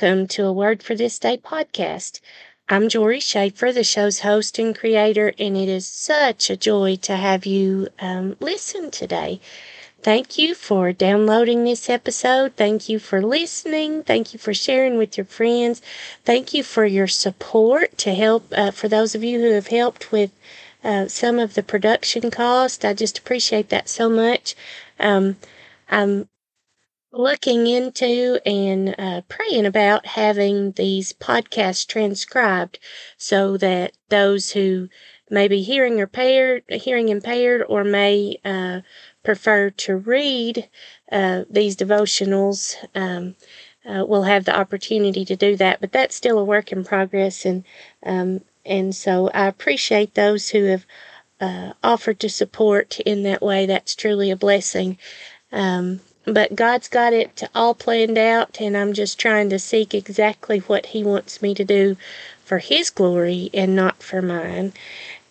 welcome to a Word for This Day podcast. I'm Jori Schaefer, the show's host and creator, and it is such a joy to have you um, listen today. Thank you for downloading this episode. Thank you for listening. Thank you for sharing with your friends. Thank you for your support to help, uh, for those of you who have helped with uh, some of the production cost. I just appreciate that so much. Um, I'm looking into and uh, praying about having these podcasts transcribed so that those who may be hearing impaired, hearing impaired, or may uh, prefer to read uh, these devotionals um, uh, will have the opportunity to do that. But that's still a work in progress, and um, and so I appreciate those who have uh, offered to support in that way. That's truly a blessing. Um, but God's got it all planned out, and I'm just trying to seek exactly what He wants me to do for His glory and not for mine.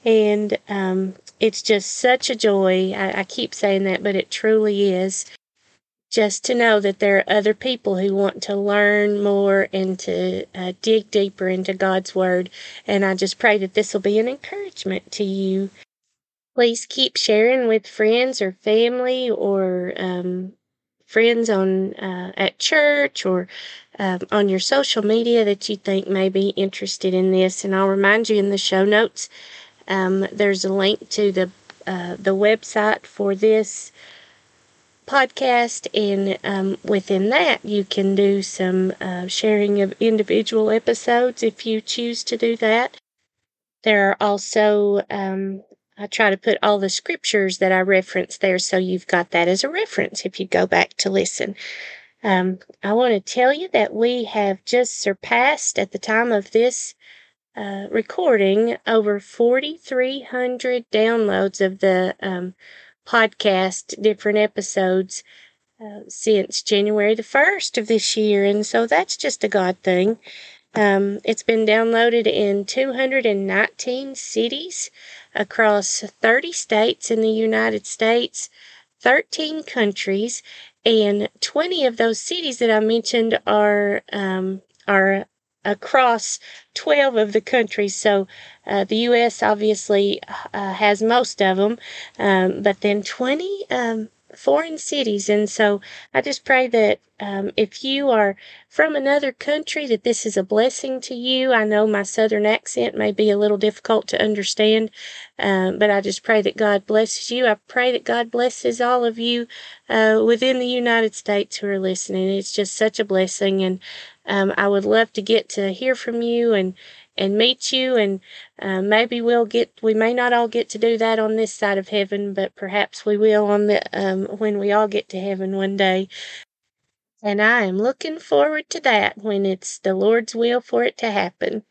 And um, it's just such a joy. I, I keep saying that, but it truly is. Just to know that there are other people who want to learn more and to uh, dig deeper into God's Word. And I just pray that this will be an encouragement to you. Please keep sharing with friends or family or um, friends on uh, at church or um, on your social media that you think may be interested in this. And I'll remind you in the show notes, um, there's a link to the uh, the website for this podcast, and um, within that, you can do some uh, sharing of individual episodes if you choose to do that. There are also um, I try to put all the scriptures that I reference there so you've got that as a reference if you go back to listen. Um, I want to tell you that we have just surpassed at the time of this uh, recording over 4,300 downloads of the um, podcast, different episodes. Uh, since January the 1st of this year, and so that's just a God thing. Um, it's been downloaded in 219 cities across 30 states in the United States, 13 countries, and 20 of those cities that I mentioned are um, are across 12 of the countries. So uh, the U.S. obviously uh, has most of them, um, but then 20 um, foreign cities. And so I just pray that um, if you are from another country, that this is a blessing to you. I know my southern accent may be a little difficult to understand, um, but I just pray that God blesses you. I pray that God blesses all of you uh, within the United States who are listening. It's just such a blessing. And um, I would love to get to hear from you and and meet you. And uh, maybe we'll get, we may not all get to do that on this side of heaven, but perhaps we will on the, um, when we all get to heaven one day. And I am looking forward to that when it's the Lord's will for it to happen.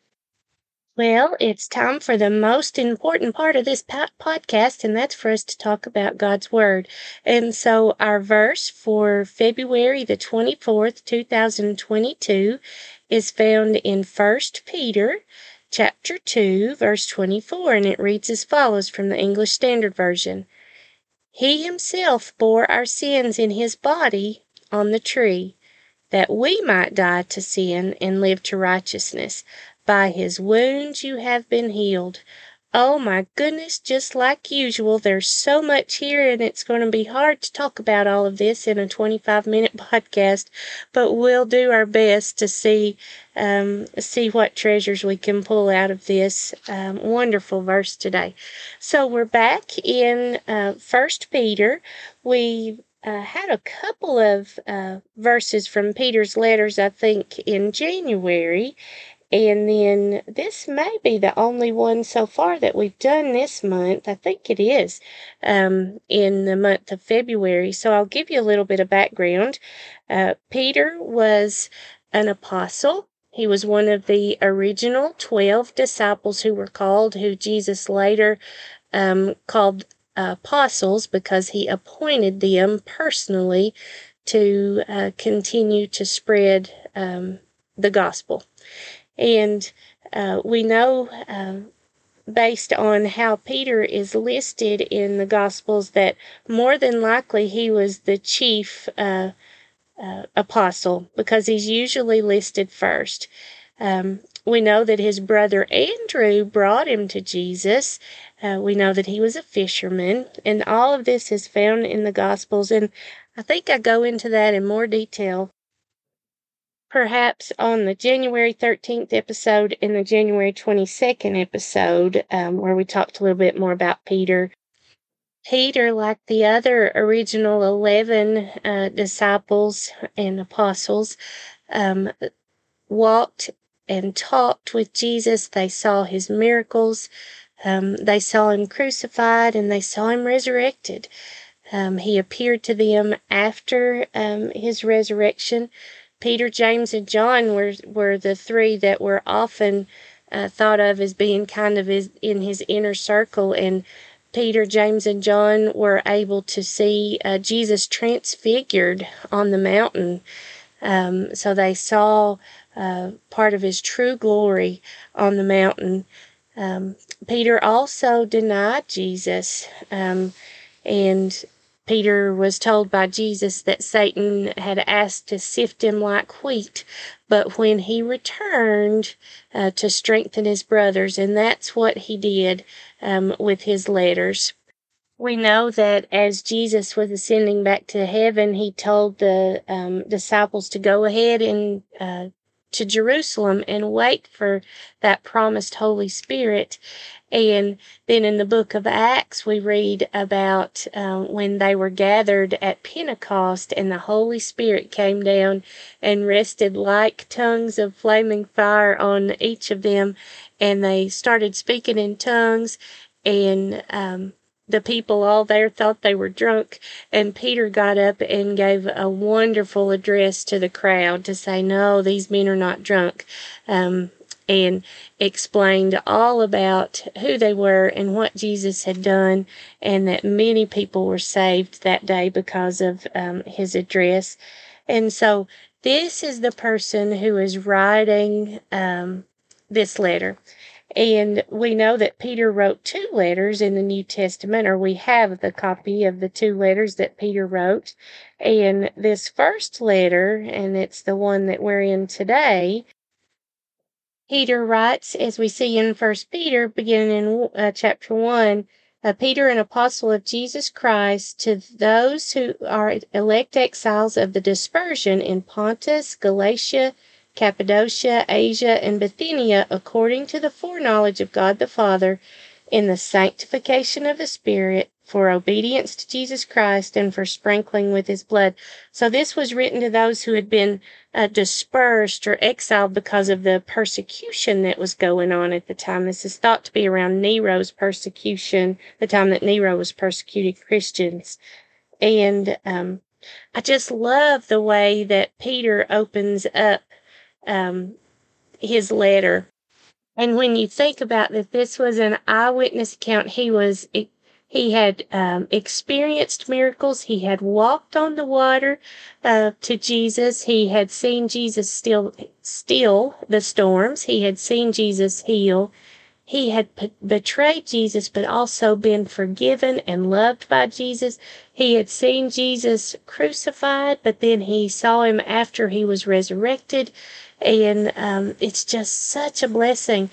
Well, it's time for the most important part of this podcast, and that's for us to talk about God's Word. And so, our verse for February the 24th, 2022 is found in 1 Peter chapter 2 verse 24 and it reads as follows from the English Standard Version. He himself bore our sins in his body on the tree that we might die to sin and live to righteousness. By his wounds you have been healed. Oh my goodness, just like usual, there's so much here and it's going to be hard to talk about all of this in a 25 minute podcast, but we'll do our best to see, um, see what treasures we can pull out of this um, wonderful verse today. So we're back in uh, First Peter. We uh, had a couple of uh, verses from Peter's letters, I think, in January, and then this may be the only one so far that we've done this month. I think it is um, in the month of February. So I'll give you a little bit of background. Uh, Peter was an apostle. He was one of the original 12 disciples who were called, who Jesus later um, called apostles because he appointed them personally to uh, continue to spread um, the gospel. And uh, we know, uh, based on how Peter is listed in the Gospels, that more than likely he was the chief uh, uh, apostle because he's usually listed first. Um, we know that his brother Andrew brought him to Jesus. Uh, we know that he was a fisherman, and all of this is found in the Gospels. And I think I go into that in more detail perhaps on the January 13th episode and the January 22nd episode, um, where we talked a little bit more about Peter. Peter, like the other original 11 uh, disciples and apostles, um, walked and talked with Jesus. They saw his miracles. Um, they saw him crucified and they saw him resurrected. Um, he appeared to them after um, his resurrection. Peter, James, and John were, were the three that were often uh, thought of as being kind of his, in his inner circle. And Peter, James, and John were able to see uh, Jesus transfigured on the mountain. Um, so they saw uh, part of his true glory on the mountain. Um, Peter also denied Jesus, um, and Peter was told by Jesus that Satan had asked to sift him like wheat, but when he returned uh, to strengthen his brothers, and that's what he did um, with his letters. We know that as Jesus was ascending back to heaven, he told the um, disciples to go ahead and uh, to Jerusalem and wait for that promised Holy Spirit. And then in the book of Acts, we read about um, when they were gathered at Pentecost and the Holy Spirit came down and rested like tongues of flaming fire on each of them. And they started speaking in tongues. And um, the people all there thought they were drunk, and Peter got up and gave a wonderful address to the crowd to say, No, these men are not drunk, um, and explained all about who they were and what Jesus had done, and that many people were saved that day because of um, his address. And so, this is the person who is writing um, this letter. And we know that Peter wrote two letters in the New Testament, or we have the copy of the two letters that Peter wrote. And this first letter, and it's the one that we're in today, Peter writes, as we see in First Peter, beginning in uh, chapter 1, uh, Peter, an apostle of Jesus Christ, to those who are elect exiles of the dispersion in Pontus, Galatia, Cappadocia, Asia, and Bithynia, according to the foreknowledge of God the Father, in the sanctification of the Spirit, for obedience to Jesus Christ, and for sprinkling with his blood. So this was written to those who had been uh, dispersed or exiled because of the persecution that was going on at the time. This is thought to be around Nero's persecution, the time that Nero was persecuting Christians. And um, I just love the way that Peter opens up um, his letter. And when you think about that, this was an eyewitness account. He was he had um, experienced miracles. He had walked on the water uh, to Jesus. He had seen Jesus still still the storms. He had seen Jesus heal. He had p- betrayed Jesus, but also been forgiven and loved by Jesus. He had seen Jesus crucified, but then he saw him after he was resurrected. And um, it's just such a blessing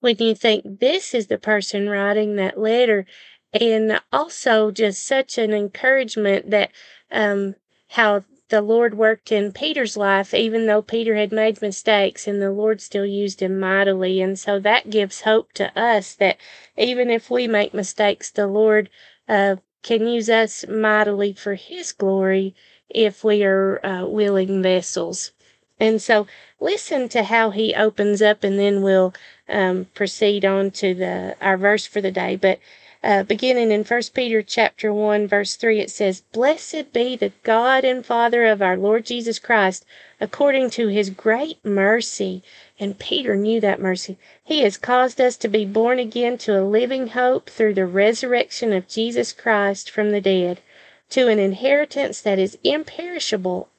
when you think this is the person writing that letter. And also just such an encouragement that um, how the Lord worked in Peter's life, even though Peter had made mistakes, and the Lord still used him mightily. And so that gives hope to us that even if we make mistakes, the Lord uh, can use us mightily for His glory if we are uh, willing vessels. And so listen to how he opens up, and then we'll um, proceed on to the our verse for the day. But uh, beginning in First Peter chapter one verse three, it says, "Blessed be the God and Father of our Lord Jesus Christ, according to His great mercy." And Peter knew that mercy. He has caused us to be born again to a living hope through the resurrection of Jesus Christ from the dead, to an inheritance that is imperishable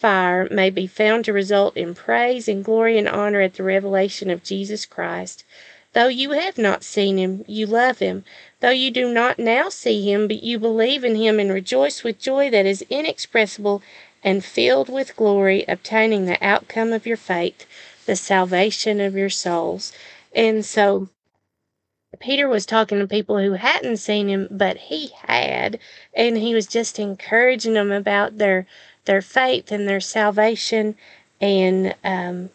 fire, may be found to result in praise and glory and honor at the revelation of Jesus Christ. Though you have not seen him, you love him. Though you do not now see him, but you believe in him and rejoice with joy that is inexpressible and filled with glory, obtaining the outcome of your faith, the salvation of your souls. And so Peter was talking to people who hadn't seen him, but he had, and he was just encouraging them about their their faith and their salvation, and um,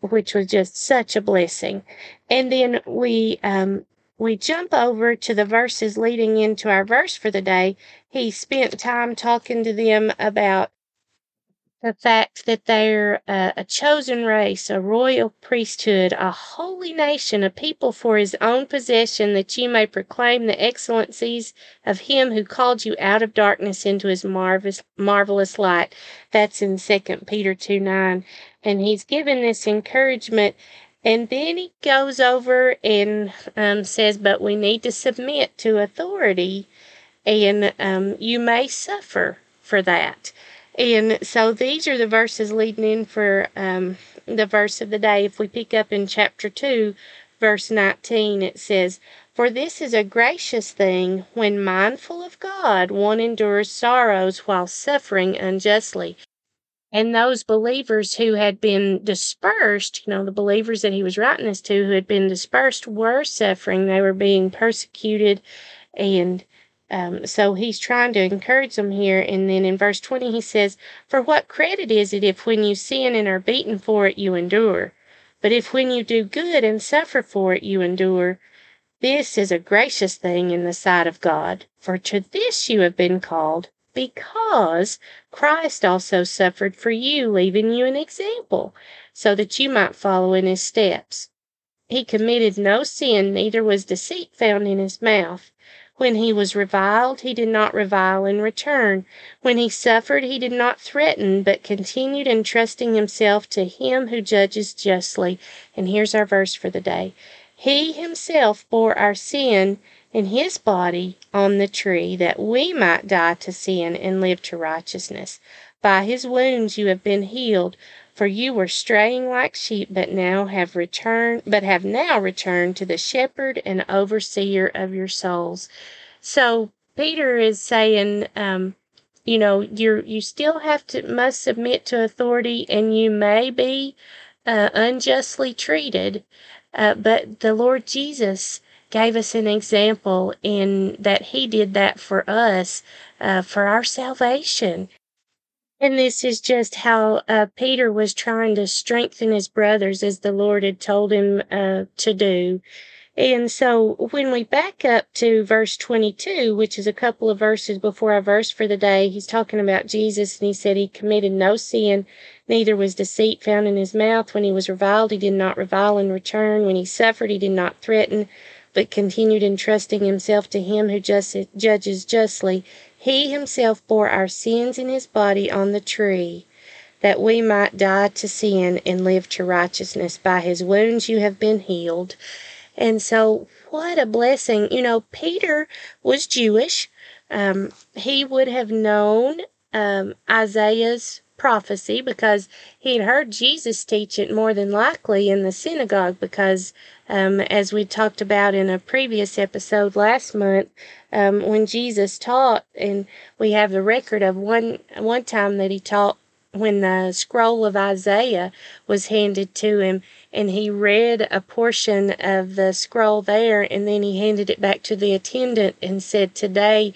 which was just such a blessing. And then we um, we jump over to the verses leading into our verse for the day. He spent time talking to them about the fact that they're a chosen race, a royal priesthood, a holy nation, a people for his own possession, that you may proclaim the excellencies of him who called you out of darkness into his marvelous, marvelous light. That's in 2 Peter 2 9. And he's given this encouragement. And then he goes over and um, says, But we need to submit to authority, and um, you may suffer for that. And so these are the verses leading in for um, the verse of the day. If we pick up in chapter 2, verse 19, it says, For this is a gracious thing when mindful of God, one endures sorrows while suffering unjustly. And those believers who had been dispersed, you know, the believers that he was writing this to who had been dispersed were suffering. They were being persecuted and um, so he's trying to encourage them here. And then in verse 20, he says, For what credit is it if when you sin and are beaten for it, you endure? But if when you do good and suffer for it, you endure, this is a gracious thing in the sight of God. For to this you have been called, because Christ also suffered for you, leaving you an example, so that you might follow in his steps. He committed no sin, neither was deceit found in his mouth. When he was reviled, he did not revile in return. When he suffered, he did not threaten, but continued entrusting himself to him who judges justly. And here's our verse for the day. He himself bore our sin in his body on the tree, that we might die to sin and live to righteousness. By his wounds you have been healed, for you were straying like sheep, but now have returned, but have now returned to the shepherd and overseer of your souls. So Peter is saying, um, you know, you you still have to must submit to authority, and you may be uh, unjustly treated, uh, but the Lord Jesus gave us an example in that He did that for us uh, for our salvation. And this is just how uh, Peter was trying to strengthen his brothers as the Lord had told him uh, to do. And so when we back up to verse 22, which is a couple of verses before our verse for the day, he's talking about Jesus and he said he committed no sin, neither was deceit found in his mouth. When he was reviled, he did not revile in return. When he suffered, he did not threaten, but continued entrusting himself to him who just, judges justly. He himself bore our sins in his body on the tree, that we might die to sin and live to righteousness. By his wounds you have been healed. And so, what a blessing. You know, Peter was Jewish. Um, he would have known um, Isaiah's prophecy because he had heard Jesus teach it more than likely in the synagogue. Because, um, as we talked about in a previous episode last month, um, when Jesus taught, and we have the record of one one time that he taught when the scroll of Isaiah was handed to him, and he read a portion of the scroll there, and then he handed it back to the attendant and said, Today,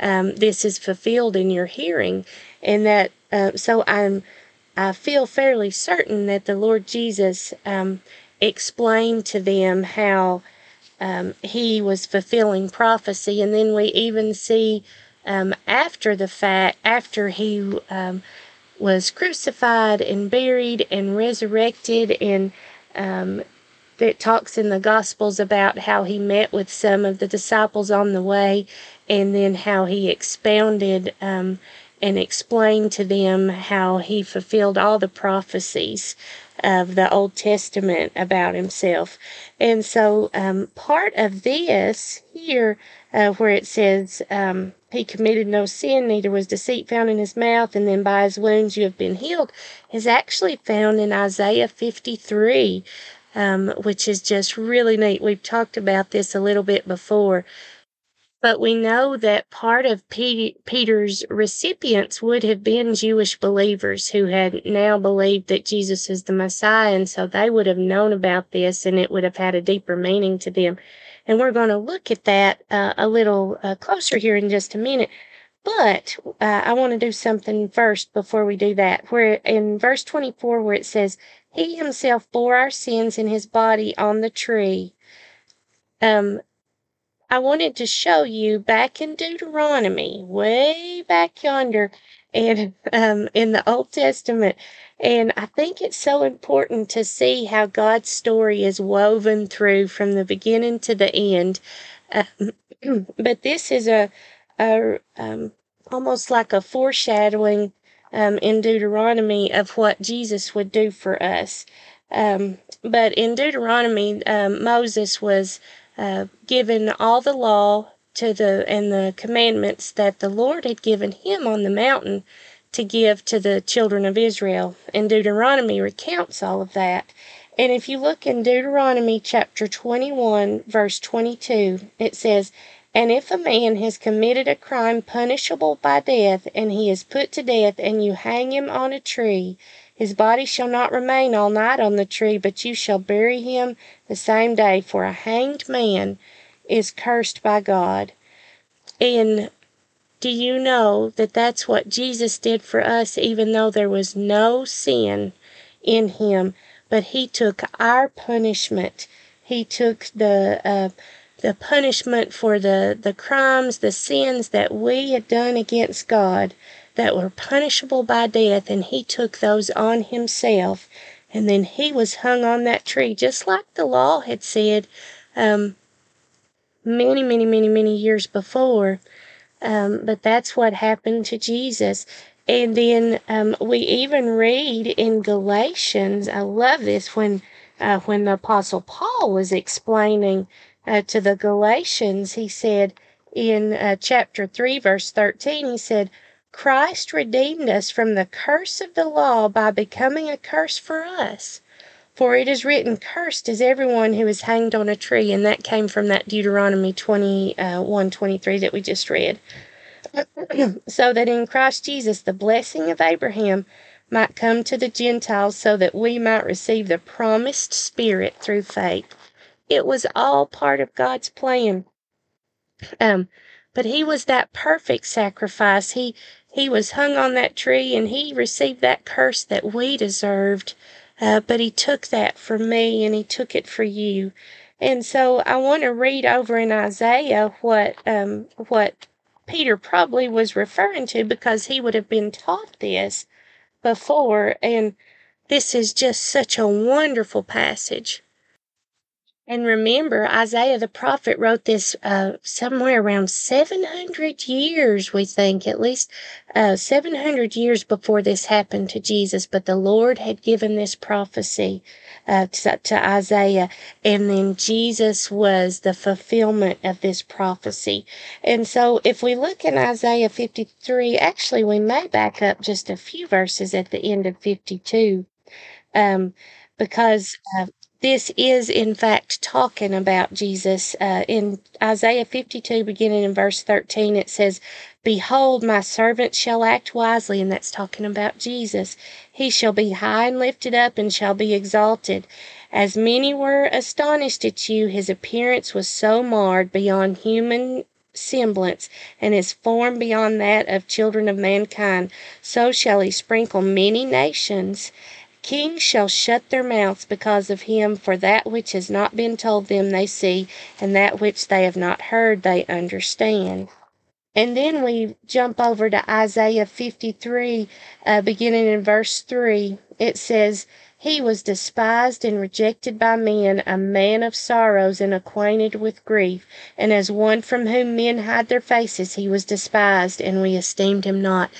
um, this is fulfilled in your hearing. And that, uh, so I'm, I feel fairly certain that the Lord Jesus um, explained to them how um, he was fulfilling prophecy. And then we even see um, after the fact, after he um, was crucified and buried and resurrected and um, it talks in the gospels about how he met with some of the disciples on the way and then how he expounded um, and explained to them how he fulfilled all the prophecies of the Old Testament about himself. And so, um, part of this here, uh, where it says, um, he committed no sin, neither was deceit found in his mouth, and then by his wounds you have been healed, is actually found in Isaiah 53, um, which is just really neat. We've talked about this a little bit before. But we know that part of Peter's recipients would have been Jewish believers who had now believed that Jesus is the Messiah. And so they would have known about this and it would have had a deeper meaning to them. And we're going to look at that uh, a little uh, closer here in just a minute. But uh, I want to do something first before we do that. Where in verse 24, where it says, He himself bore our sins in his body on the tree. Um, I wanted to show you back in Deuteronomy, way back yonder, and um, in the Old Testament. And I think it's so important to see how God's story is woven through from the beginning to the end. Um, but this is a, a um, almost like a foreshadowing um, in Deuteronomy of what Jesus would do for us. Um, but in Deuteronomy, um, Moses was uh, given all the law to the and the commandments that the Lord had given him on the mountain to give to the children of Israel. And Deuteronomy recounts all of that. And if you look in Deuteronomy chapter 21, verse 22, it says, And if a man has committed a crime punishable by death, and he is put to death, and you hang him on a tree, his body shall not remain all night on the tree, but you shall bury him the same day, for a hanged man is cursed by God. And do you know that that's what Jesus did for us, even though there was no sin in him? But he took our punishment. He took the uh, the punishment for the, the crimes, the sins that we had done against God that were punishable by death, and he took those on himself. And then he was hung on that tree, just like the law had said um, many, many, many, many years before. Um, but that's what happened to Jesus. And then um, we even read in Galatians, I love this, when, uh, when the Apostle Paul was explaining uh, to the Galatians, he said in uh, chapter 3, verse 13, he said, Christ redeemed us from the curse of the law by becoming a curse for us. For it is written, Cursed is everyone who is hanged on a tree. And that came from that Deuteronomy 21 uh, 23 that we just read. so that in Christ Jesus the blessing of Abraham might come to the Gentiles so that we might receive the promised Spirit through faith. It was all part of God's plan. Um, but he was that perfect sacrifice. He he was hung on that tree and he received that curse that we deserved. Uh, but he took that for me and he took it for you. And so I want to read over in Isaiah what um, what Peter probably was referring to because he would have been taught this before. And this is just such a wonderful passage. And remember, Isaiah the prophet wrote this uh, somewhere around 700 years, we think, at least uh, 700 years before this happened to Jesus. But the Lord had given this prophecy uh, to, to Isaiah, and then Jesus was the fulfillment of this prophecy. And so, if we look in Isaiah 53, actually, we may back up just a few verses at the end of 52. Um, because uh, this is, in fact, talking about Jesus. Uh, in Isaiah 52, beginning in verse 13, it says, Behold, my servant shall act wisely, and that's talking about Jesus. He shall be high and lifted up and shall be exalted. As many were astonished at you, his appearance was so marred beyond human semblance, and his form beyond that of children of mankind. So shall he sprinkle many nations Kings shall shut their mouths because of him, for that which has not been told them they see, and that which they have not heard they understand. And then we jump over to Isaiah 53, uh, beginning in verse 3. It says, He was despised and rejected by men, a man of sorrows and acquainted with grief. And as one from whom men hide their faces, he was despised, and we esteemed him not.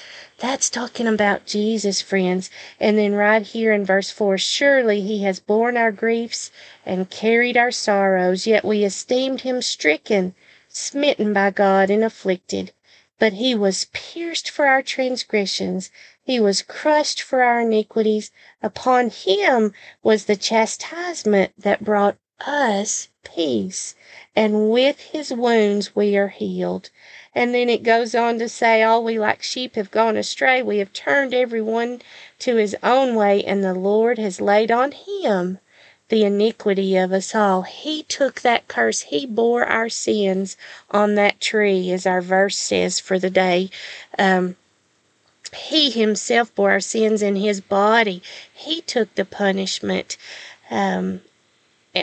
That's talking about Jesus, friends. And then right here in verse 4 Surely he has borne our griefs and carried our sorrows, yet we esteemed him stricken, smitten by God, and afflicted. But he was pierced for our transgressions, he was crushed for our iniquities. Upon him was the chastisement that brought us peace, and with his wounds we are healed. And then it goes on to say, All we like sheep have gone astray. We have turned every one to his own way, and the Lord has laid on him the iniquity of us all. He took that curse. He bore our sins on that tree, as our verse says for the day. Um, he himself bore our sins in his body. He took the punishment um,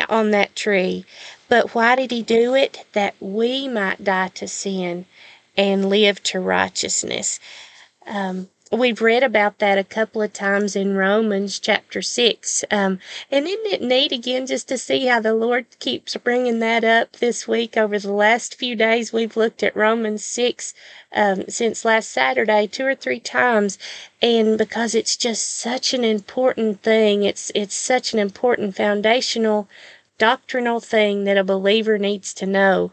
on that tree. But why did he do it? That we might die to sin and live to righteousness. Um, we've read about that a couple of times in Romans chapter 6. Um, and isn't it neat again just to see how the Lord keeps bringing that up this week? Over the last few days, we've looked at Romans 6 um, since last Saturday two or three times. And because it's just such an important thing, it's, it's such an important foundational doctrinal thing that a believer needs to know.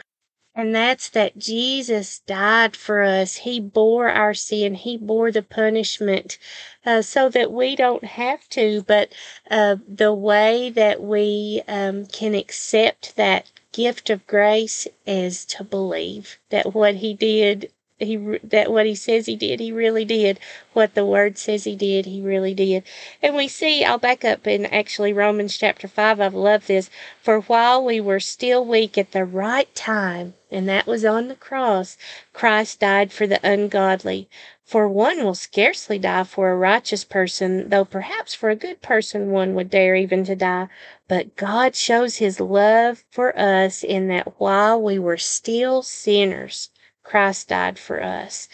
And that's that Jesus died for us. He bore our sin. He bore the punishment uh, so that we don't have to. But uh, the way that we um, can accept that gift of grace is to believe that what He did he that what he says he did he really did. What the word says he did he really did. And we see i'll back up in actually romans chapter 5 i love this. For while we were still weak at the right time and that was on the cross christ died for the ungodly. For one will scarcely die for a righteous person though perhaps for a good person one would dare even to die. But god shows his love for us in that while we were still sinners Christ died for us.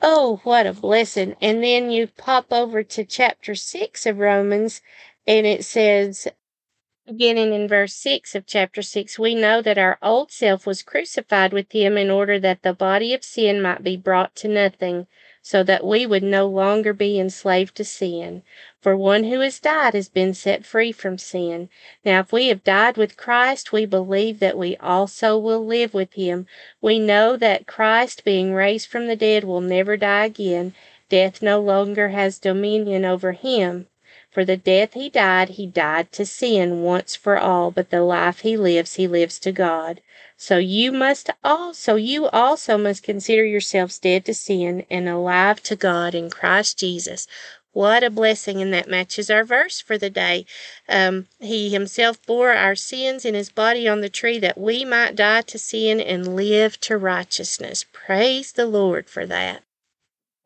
Oh, what a blessing. And then you pop over to chapter 6 of Romans, and it says, beginning in verse 6 of chapter 6, we know that our old self was crucified with him in order that the body of sin might be brought to nothing so that we would no longer be enslaved to sin. For one who has died has been set free from sin. Now, if we have died with Christ, we believe that we also will live with him. We know that Christ, being raised from the dead, will never die again. Death no longer has dominion over him. For the death he died, he died to sin once for all, but the life he lives, he lives to God. So you must also, you also must consider yourselves dead to sin and alive to God in Christ Jesus. What a blessing, and that matches our verse for the day. Um, he himself bore our sins in his body on the tree that we might die to sin and live to righteousness. Praise the Lord for that.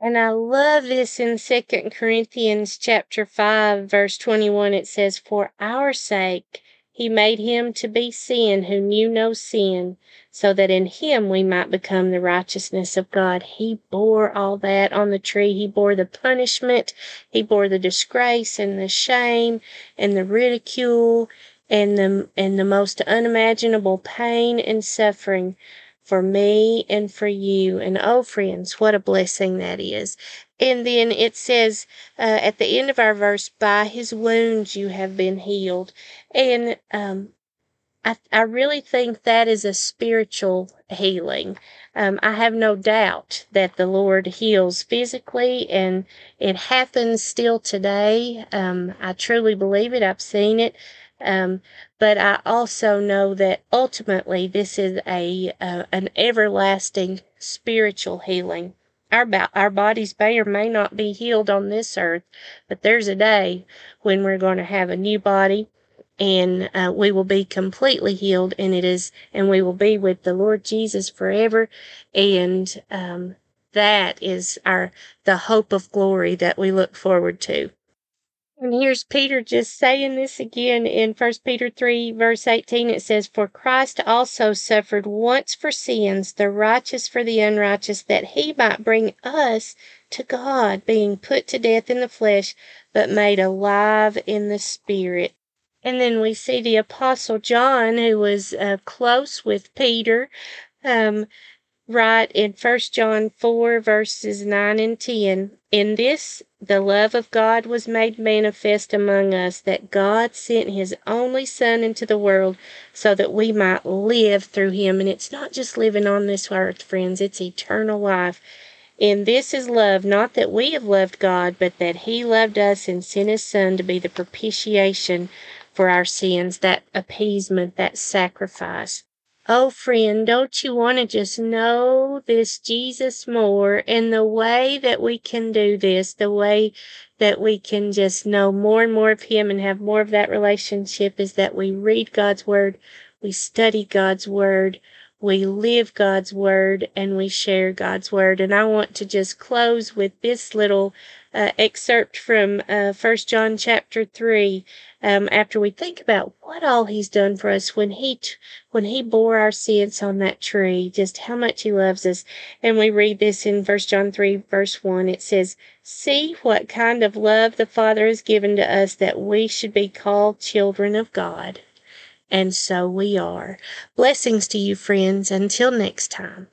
And I love this in Second Corinthians chapter 5 verse 21 it says for our sake he made him to be sin who knew no sin so that in him we might become the righteousness of God. He bore all that on the tree. He bore the punishment, he bore the disgrace and the shame and the ridicule and the and the most unimaginable pain and suffering for me and for you. And oh, friends, what a blessing that is. And then it says uh, at the end of our verse, by his wounds you have been healed. And um, I, I really think that is a spiritual healing. Um, I have no doubt that the Lord heals physically, and it happens still today. Um, I truly believe it. I've seen it. Um, but I also know that ultimately this is a uh, an everlasting spiritual healing. Our our bodies may or may not be healed on this earth, but there's a day when we're going to have a new body and uh, we will be completely healed and it is and we will be with the lord jesus forever and um, that is our the hope of glory that we look forward to and here's Peter just saying this again in 1 Peter 3, verse 18. It says, For Christ also suffered once for sins, the righteous for the unrighteous, that he might bring us to God, being put to death in the flesh, but made alive in the spirit. And then we see the Apostle John, who was uh, close with Peter. Um, write in 1 John 4, verses 9 and 10 In this the love of God was made manifest among us, that God sent his only Son into the world so that we might live through him. And it's not just living on this earth, friends, it's eternal life. In this is love, not that we have loved God, but that He loved us and sent His Son to be the propitiation for our sins, that appeasement, that sacrifice. Oh, friend, don't you want to just know this Jesus more? And the way that we can do this, the way that we can just know more and more of Him and have more of that relationship is that we read God's Word, we study God's Word, we live God's word and we share God's word. And I want to just close with this little uh, excerpt from uh, 1 John chapter 3. Um, after we think about what all he's done for us when he t- when he bore our sins on that tree, just how much he loves us. And we read this in 1 John 3 verse 1. It says, "See what kind of love the Father has given to us that we should be called children of God." And so we are. Blessings to you, friends. Until next time.